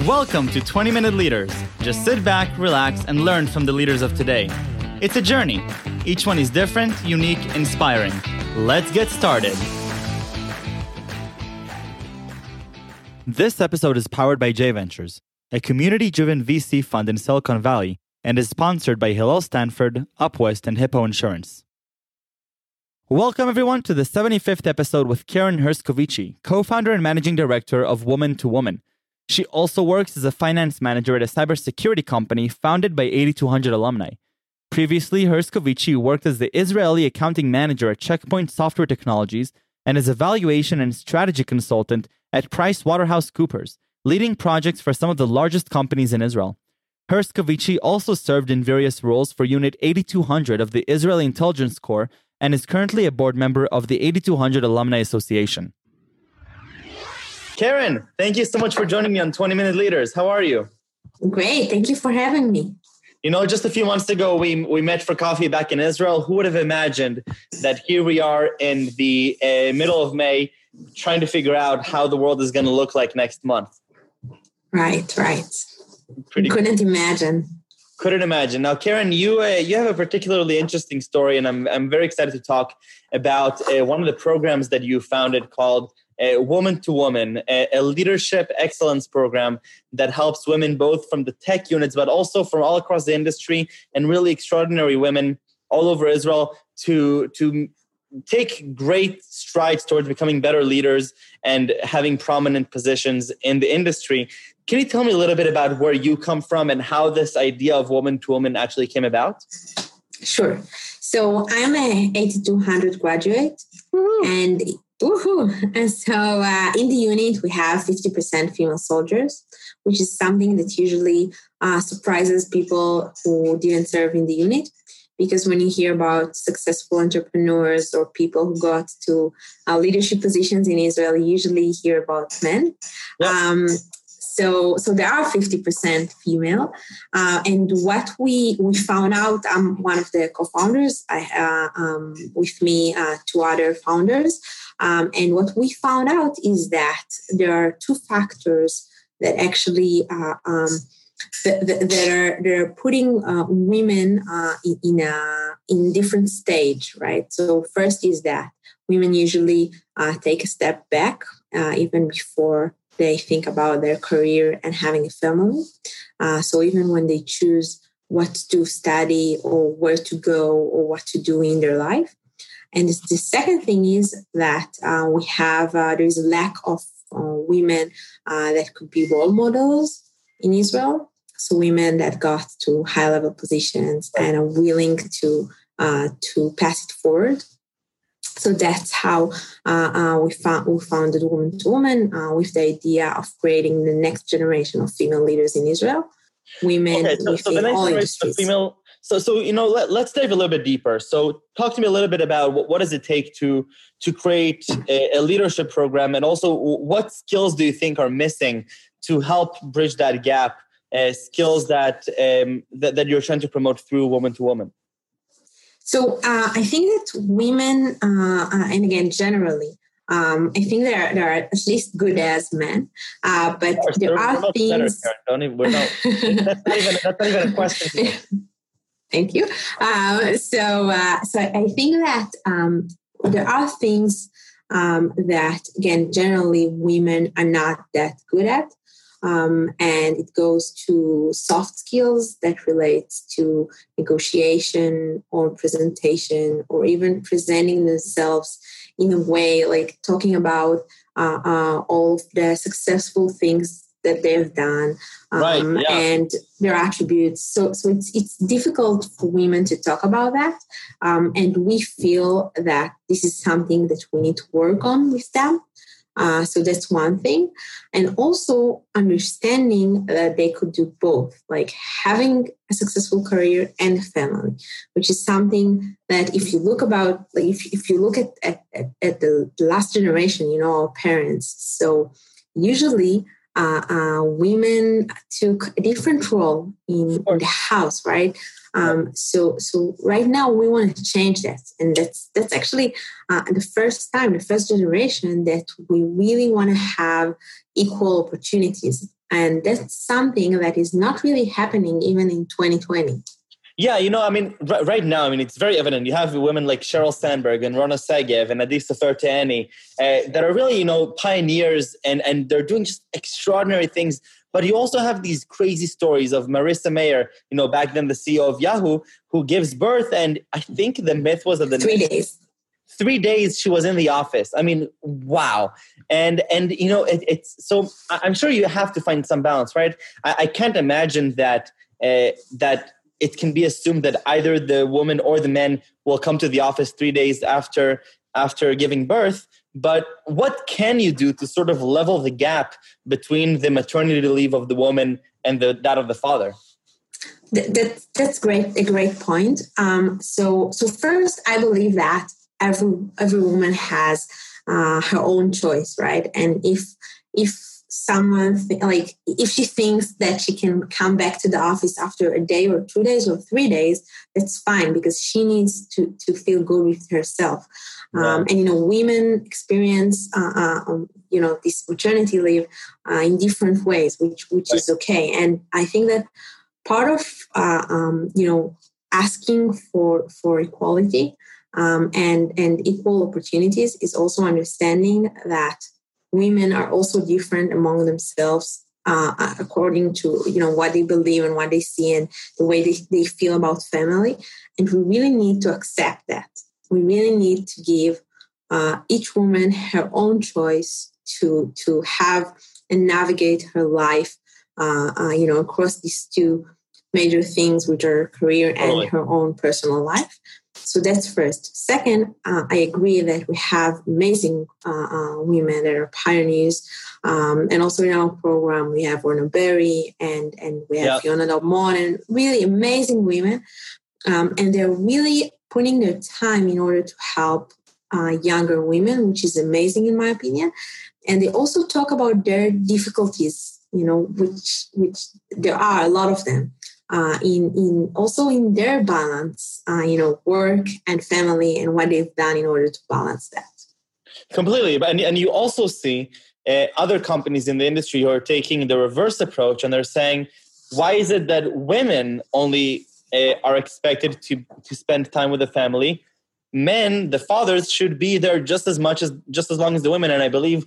Welcome to 20 Minute Leaders. Just sit back, relax, and learn from the leaders of today. It's a journey. Each one is different, unique, inspiring. Let's get started. This episode is powered by J Ventures, a community driven VC fund in Silicon Valley, and is sponsored by Hillel Stanford, Upwest, and Hippo Insurance. Welcome, everyone, to the 75th episode with Karen Herskovici, co founder and managing director of Woman to Woman she also works as a finance manager at a cybersecurity company founded by 8200 alumni. Previously, Herskovici worked as the Israeli accounting manager at Check Point Software Technologies and as a valuation and strategy consultant at PricewaterhouseCoopers, leading projects for some of the largest companies in Israel. Herskovici also served in various roles for Unit 8200 of the Israeli Intelligence Corps and is currently a board member of the 8200 Alumni Association. Karen, thank you so much for joining me on 20 Minute Leaders. How are you? Great. Thank you for having me. You know, just a few months ago, we, we met for coffee back in Israel. Who would have imagined that here we are in the uh, middle of May trying to figure out how the world is going to look like next month? Right, right. Pretty couldn't cool. imagine. Couldn't imagine. Now, Karen, you uh, you have a particularly interesting story, and I'm I'm very excited to talk about uh, one of the programs that you founded called woman to woman, a, a, leadership excellence program that helps women both from the tech units, but also from all across the industry and really extraordinary women all over Israel to, to take great strides towards becoming better leaders and having prominent positions in the industry. Can you tell me a little bit about where you come from and how this idea of woman to woman actually came about? Sure. So I'm a 8200 graduate, mm-hmm. and Woohoo! And so uh, in the unit, we have 50% female soldiers, which is something that usually uh, surprises people who didn't serve in the unit. Because when you hear about successful entrepreneurs or people who got to uh, leadership positions in Israel, you usually hear about men. Yep. Um, so so there are 50% female uh, and what we we found out i'm one of the co-founders i uh, um, with me uh, two other founders um, and what we found out is that there are two factors that actually uh, um, that, that, are they're putting uh, women uh, in, in, a in different stage, right? So first is that women usually uh, take a step back uh, even before they think about their career and having a family. Uh, so even when they choose what to study or where to go or what to do in their life, and the second thing is that uh, we have, uh, there's a lack of uh, women uh, that could be role models in Israel. So women that got to high level positions and are willing to, uh, to pass it forward. So that's how uh, we, found, we founded Woman to Woman with the idea of creating the next generation of female leaders in Israel. Women okay, so, so the next generation of female so, so you know, let, us dive a little bit deeper. So, talk to me a little bit about what, what does it take to to create a, a, leadership program, and also what skills do you think are missing to help bridge that gap? Uh, skills that, um, that that you're trying to promote through woman to woman. So, uh, I think that women, uh, uh and again, generally, um, I think they're, they're at least good as men, uh, but there are things. Better, Don't even, not, that's, not even, that's not even a question. Thank you. Uh, so, uh, so I think that um, there are things um, that, again, generally women are not that good at. Um, and it goes to soft skills that relates to negotiation or presentation or even presenting themselves in a way like talking about uh, uh, all the successful things that they've done um, right, yeah. and their attributes. So, so it's it's difficult for women to talk about that, um, and we feel that this is something that we need to work on with them. Uh, so that's one thing, and also understanding that they could do both, like having a successful career and a family, which is something that if you look about, like if if you look at at, at the last generation, you know, our parents, so usually uh, uh, women took a different role in, in the house, right? Um, so, so right now we want to change that, and that's that's actually uh, the first time, the first generation that we really want to have equal opportunities. And that's something that is not really happening even in 2020. Yeah, you know, I mean, r- right now, I mean, it's very evident. You have women like Sheryl Sandberg and Rona Segev and Adi Soffer Teeni uh, that are really, you know, pioneers and, and they're doing just extraordinary things. But you also have these crazy stories of Marissa Mayer, you know, back then the CEO of Yahoo, who gives birth. And I think the myth was that the three days, three days she was in the office. I mean, wow. And and you know, it, it's so. I'm sure you have to find some balance, right? I, I can't imagine that uh, that it can be assumed that either the woman or the man will come to the office three days after after giving birth. But what can you do to sort of level the gap between the maternity leave of the woman and the, that of the father? That, that's great a great point. Um, so so first i believe that every every woman has uh, her own choice right? And if if someone th- like if she thinks that she can come back to the office after a day or two days or three days that's fine because she needs to to feel good with herself. Um, and you know women experience uh, uh, um, you know this maternity leave uh, in different ways which which right. is okay. And i think that part of uh, um, you know asking for for equality um, and and equal opportunities is also understanding that women are also different among themselves uh, uh, according to you know what they believe and what they see and the way they, they feel about family. And we really need to accept that. We really need to give uh, each woman her own choice to to have and navigate her life uh, uh you know across these two major things which are career and her own personal life so that's first. Second, uh, I agree that we have amazing uh, uh, women that are pioneers. Um, and also in our program, we have Orna Berry and, and we have yep. Fiona Dalmon and really amazing women. Um, and they're really putting their time in order to help uh, younger women, which is amazing in my opinion. And they also talk about their difficulties, you know, which which there are a lot of them uh, in in also in their balance, uh, you know, work and family, and what they've done in order to balance that. Completely, and and you also see uh, other companies in the industry who are taking the reverse approach, and they're saying, why is it that women only uh, are expected to to spend time with the family? Men, the fathers, should be there just as much as just as long as the women, and I believe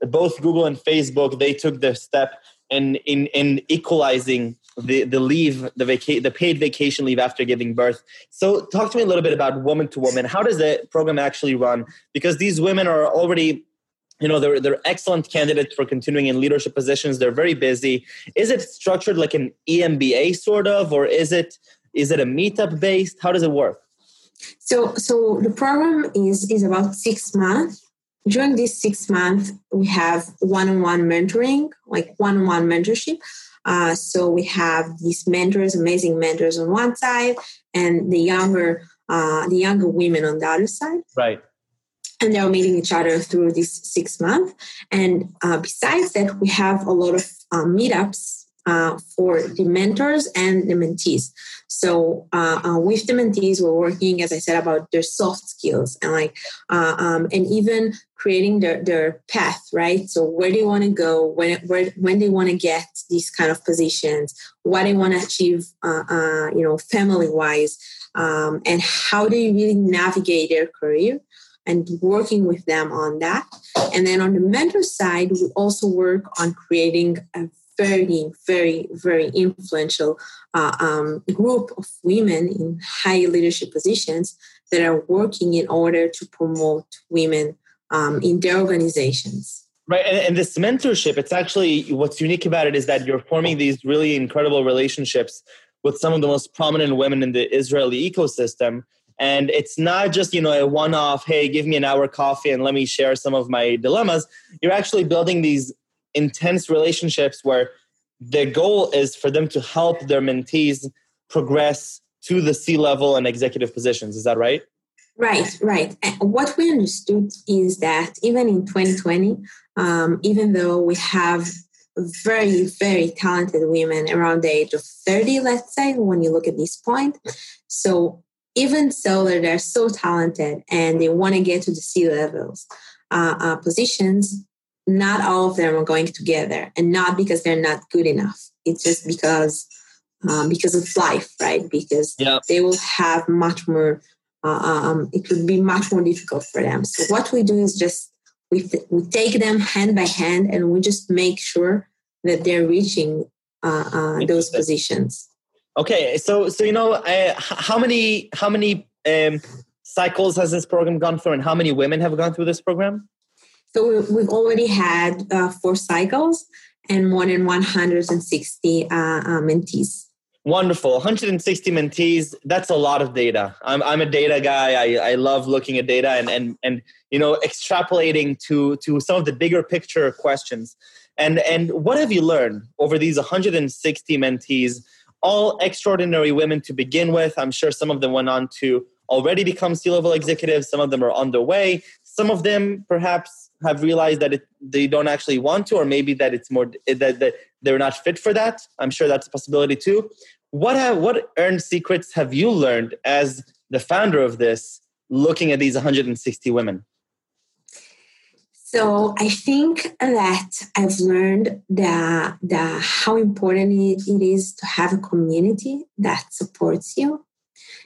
both Google and Facebook they took the step in in in equalizing the the leave the vaca- the paid vacation leave after giving birth. So talk to me a little bit about woman to woman. How does the program actually run? Because these women are already you know they're they're excellent candidates for continuing in leadership positions. They're very busy. Is it structured like an emba sort of or is it is it a meetup based? How does it work? So so the program is is about six months. During this six months we have one-on-one mentoring like one-on-one mentorship uh, so we have these mentors, amazing mentors on one side, and the younger, uh, the younger women on the other side. Right. And they're meeting each other through this six month. And uh, besides that, we have a lot of uh, meetups uh, for the mentors and the mentees. So uh, uh, with the mentees, we're working, as I said, about their soft skills and like, uh, um, and even creating their their path, right? So where they want to go, when where when they want to get these kind of positions, what they want to achieve, uh, uh, you know, family wise, um, and how they really navigate their career and working with them on that. And then on the mentor side, we also work on creating a very, very, very influential uh, um, group of women in high leadership positions that are working in order to promote women um, in their organizations. Right, and, and, this mentorship, it's actually what's unique about it is that you're forming these really incredible relationships with some of the most prominent women in the Israeli ecosystem. And it's not just, you know, a one off, hey, give me an hour coffee and let me share some of my dilemmas. You're actually building these intense relationships where the goal is for them to help their mentees progress to the C level and executive positions. Is that right? Right, right. What we understood is that even in 2020, um, even though we have very, very talented women around the age of 30, let's say, when you look at this point, so even so they're so talented and they want to get to the C levels uh, uh, positions, not all of them are going together and not because they're not good enough. It's just because um, because of life right? Because Yeah. they will have much more uh, um, it would be much more difficult for them. So what we do is just we, we take them hand by hand and we just make sure that they're reaching uh, uh, those positions. Okay, so so you know, uh, how many how many um, cycles has this program gone through, and how many women have gone through this program? So we- we've already had uh, four cycles and more than 160 uh, uh, mentees. Wonderful, 160 mentees. That's a lot of data. I'm I'm a data guy. I, I love looking at data and and and you know extrapolating to to some of the bigger picture questions. And and what have you learned over these 160 mentees? All extraordinary women to begin with. I'm sure some of them went on to already become C-level executives. Some of them are on their way. Some of them perhaps have realized that it, they don't actually want to, or maybe that it's more that, that they're not fit for that. I'm sure that's a possibility too. What have what earned secrets have you learned as the founder of this, looking at these 160 women? So I think that I've learned that, how important it is to have a community that supports you.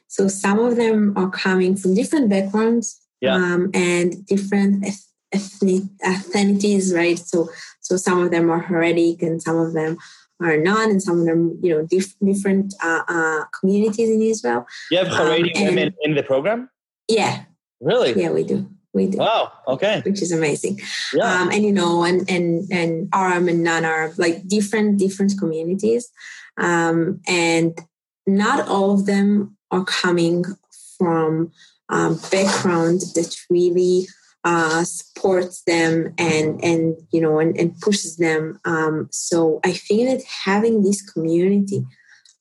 So some of them are coming from different backgrounds Yeah. um, and different ethnic ethnicities, right? So so some of them are Haredi and some of them are not, and some of them, you know, diff- different uh, uh, communities in Israel. You have Um, Haredi and- women in the program? Yeah, Really? yeah, we do, we do, Wow. Okay. which is amazing. Yeah. um, and you know, and and and Arab and non-Arab, like different different communities, um, and not all of them are coming from um, background that really uh, supports them and and you know and, and pushes them. Um, so I think that having this community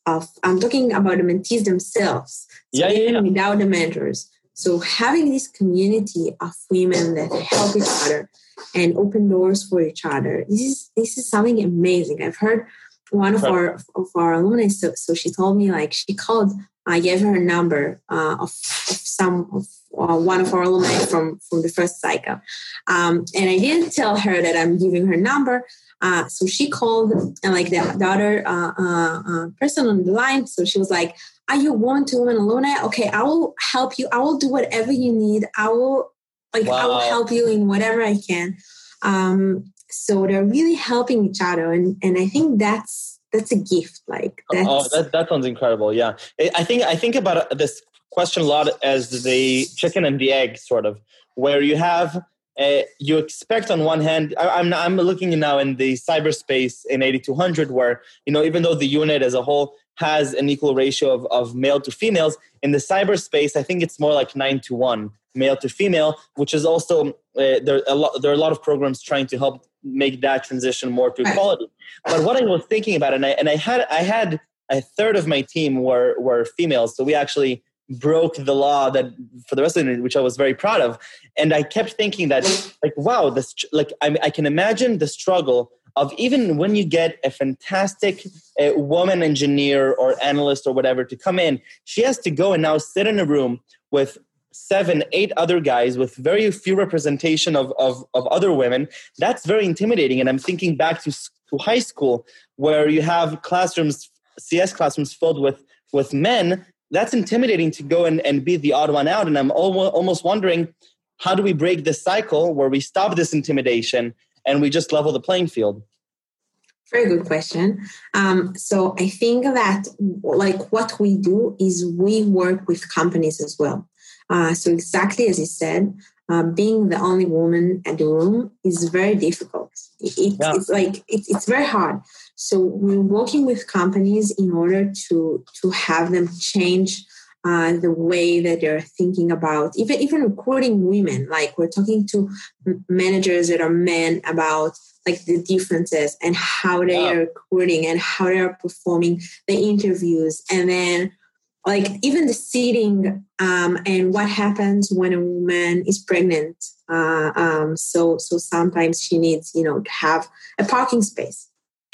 of I'm talking about the mentees themselves, so Yeah, yeah, yeah. without the mentors. So having this community of women that help each other and open doors for each other, this is this is something amazing. I've heard one of our of our alumni. So, so she told me like she called. I gave her a number uh, of, of some of uh, one of our alumni from from the first cycle, um, and I didn't tell her that I'm giving her number. Uh, so she called and like the, the other uh, uh, uh, person on the line. So she was like, "Are you woman to woman alumni? Okay, I will help you. I will do whatever you need. I will like I will help you in whatever I can." Um, so they're really helping each other, and and I think that's that's a gift. Like that's Oh, that, that sounds incredible. Yeah, I think I think about this question a lot as the chicken and the egg, sort of, where you have uh, you expect on one hand. I, I'm I'm looking now in the cyberspace in 8200, where you know even though the unit as a whole has an equal ratio of, of male to females in the cyberspace, I think it's more like nine to one male to female, which is also uh, there. A lot, there are a lot of programs trying to help make that transition more to equality. But what I was thinking about, and I and I had I had a third of my team were were females, so we actually broke the law that for the rest of it, which I was very proud of. And I kept thinking that, like, wow, this like I, I can imagine the struggle of even when you get a fantastic uh, woman engineer or analyst or whatever to come in, she has to go and now sit in a room with seven, eight other guys with very few representation of, of, of other women. That's very intimidating. And I'm thinking back to, to high school where you have classrooms, CS classrooms filled with, with men. That's intimidating to go and, and be the odd one out. And I'm almo- almost wondering, how do we break this cycle where we stop this intimidation and we just level the playing field? Very good question. Um, so I think that like what we do is we work with companies as well. Uh, so exactly as you said, uh, being the only woman at the room is very difficult. It, Yeah. It's like it, it's very hard. So we're working with companies in order to to have them change uh, the way that they're thinking about even even recruiting women. Like we're talking to managers that are men about like the differences and how they Yeah. are recruiting and how they are performing the interviews and then like even the seating um, and what happens when a woman is pregnant uh, um, so so sometimes she needs you know to have a parking space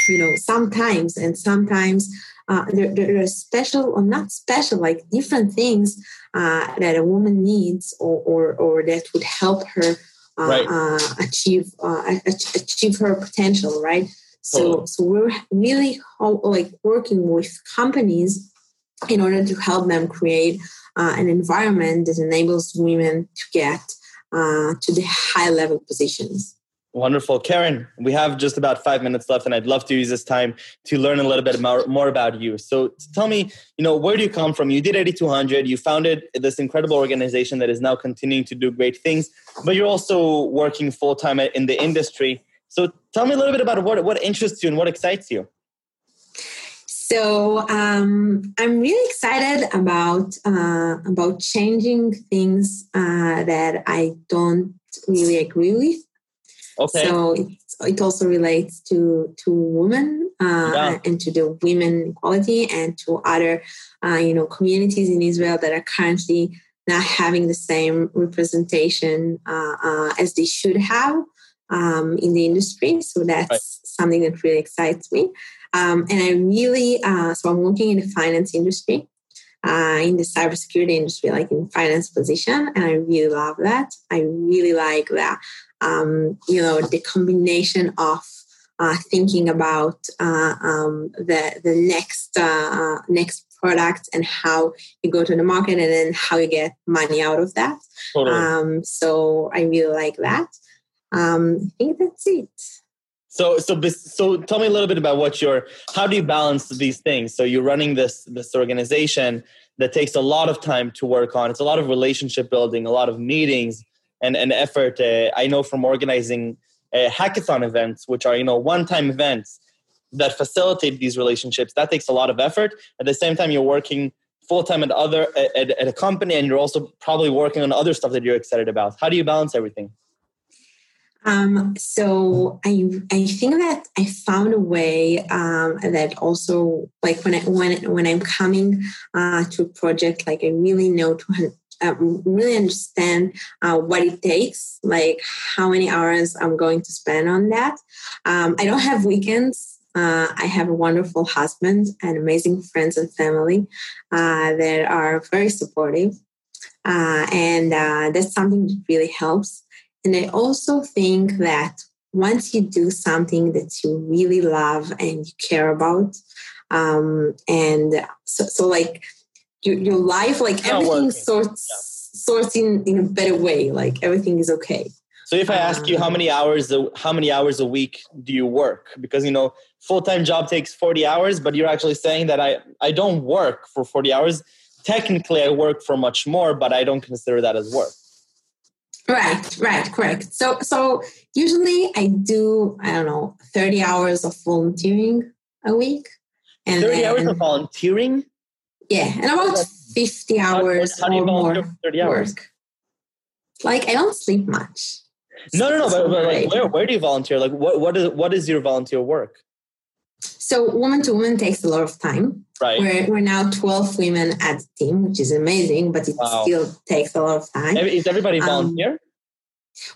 you know sometimes and sometimes uh, there, there are special or not special like different things uh, that a woman needs or, or or that would help her uh, right. uh, achieve uh, achieve her potential, right? So, so we're really like working with companies in order to help them create uh, an environment that enables women to get uh, to the high level positions. Wonderful. Karen, we have just about five minutes left, and I'd love to use this time to learn a little bit more, more about you. So tell me, you know, where do you come from? You did 8200, you founded this incredible organization that is now continuing to do great things, but you're also working full time in the industry. So tell me a little bit about what, what interests you and what excites you. So um, I'm really excited about uh, about changing things uh, that I don't really agree with. Okay. So it, it also relates to to women uh, yeah. and to the women equality and to other uh, you know communities in Israel that are currently not having the same representation uh, uh, as they should have um, in the industry. So that's right. something that really excites me. Um, and I really uh, so I'm working in the finance industry. Uh, in the cybersecurity industry, like in finance position, and I really love that. I really like that um, you know the combination of uh, thinking about uh, um, the the next uh, uh, next product and how you go to the market and then how you get money out of that. Totally. Um, so I really like that. Um, I think that's it. So, so, so, tell me a little bit about what you're. How do you balance these things? So, you're running this this organization that takes a lot of time to work on. It's a lot of relationship building, a lot of meetings, and, and effort. Uh, I know from organizing uh, hackathon events, which are you know one-time events that facilitate these relationships. That takes a lot of effort. At the same time, you're working full time at other at, at a company, and you're also probably working on other stuff that you're excited about. How do you balance everything? Um, so I I think that I found a way um, that also like when I when when I'm coming uh, to a project, like I really know to uh, really understand uh, what it takes, like how many hours I'm going to spend on that. Um, I don't have weekends. Uh, I have a wonderful husband and amazing friends and family uh, that are very supportive. Uh, and that's something that really helps. And I also think that once you do something that you really love and you care about, um, and so, so like your, your life like everything sorts yeah. sorts in in a better way like everything is okay. So if i ask um, you how um, many hours a, how many hours a week do you work? Because you know full-time job takes 40 hours but you're actually saying that i i don't work for 40 hours. Technically i work for much more but i don't consider that as work right right correct so so usually i do i don't know 30 hours of volunteering a week and 30 hours of volunteering yeah, and about 50 hours how, how or more 30 hours? work. Like I don't sleep much. No, no, no. But, but like, where, where do you volunteer? Like, what, what is what is your volunteer work? So, woman to woman takes a lot of time. Right. We're, we're now 12 women at the team, which is amazing, but it wow. still takes a lot of time. Is everybody um, volunteer? Um,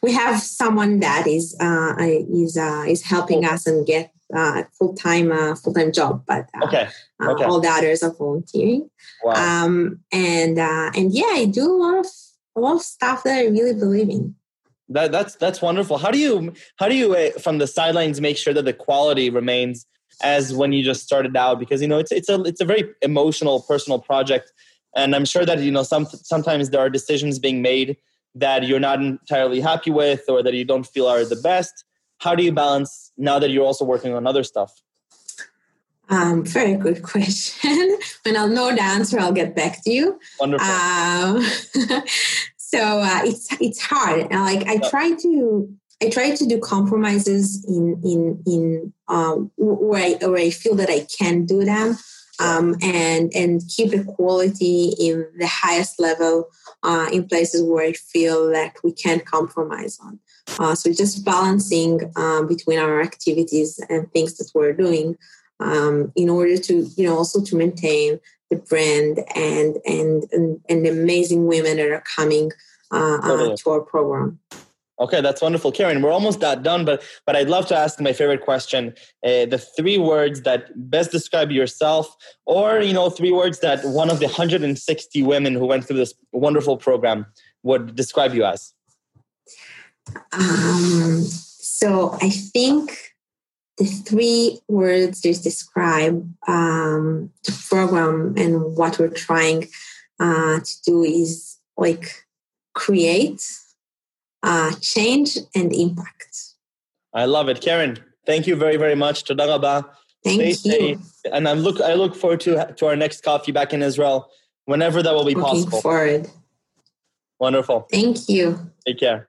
we have someone that is uh, is uh, is helping us and get uh, full time uh, full time job, but uh, okay. Uh, okay. all the others are volunteering. Wow. Um, and uh, and yeah, I do a lot of a lot of stuff that I really believe in. That, that's that's wonderful. How do you how do you uh, from the sidelines make sure that the quality remains as when you just started out? Because you know it's it's a it's a very emotional personal project, and I'm sure that you know some sometimes there are decisions being made that you're not entirely happy with or that you don't feel are the best how do you balance now that you're also working on other stuff? Um, very good question. when I'll know the answer, I'll get back to you. Wonderful. Um, so uh, it's it's hard. Like I try to I try to do compromises in in in um, where I where I feel that I can do them, um, and and keep the quality in the highest level uh, in places where I feel that we can't compromise on. Uh, so just balancing um, between our activities and things that we're doing um, in order to, you know, also to maintain the brand and and and, and amazing women that are coming uh, uh to our program. Okay, that's wonderful, Karen. We're almost done, but but I'd love to ask my favorite question: uh, the three words that best describe yourself, or you know, three words that one of the 160 women who went through this wonderful program would describe you as. Um, so I think the three words that describe um, the program and what we're trying uh, to do is like create, uh, change, and impact. I love it, Karen. Thank you very very much. Toda rabah. Thank Stay you. safe. And I look I look forward to to our next coffee back in Israel whenever that will be Looking possible. forward. Wonderful. Thank you. Take care.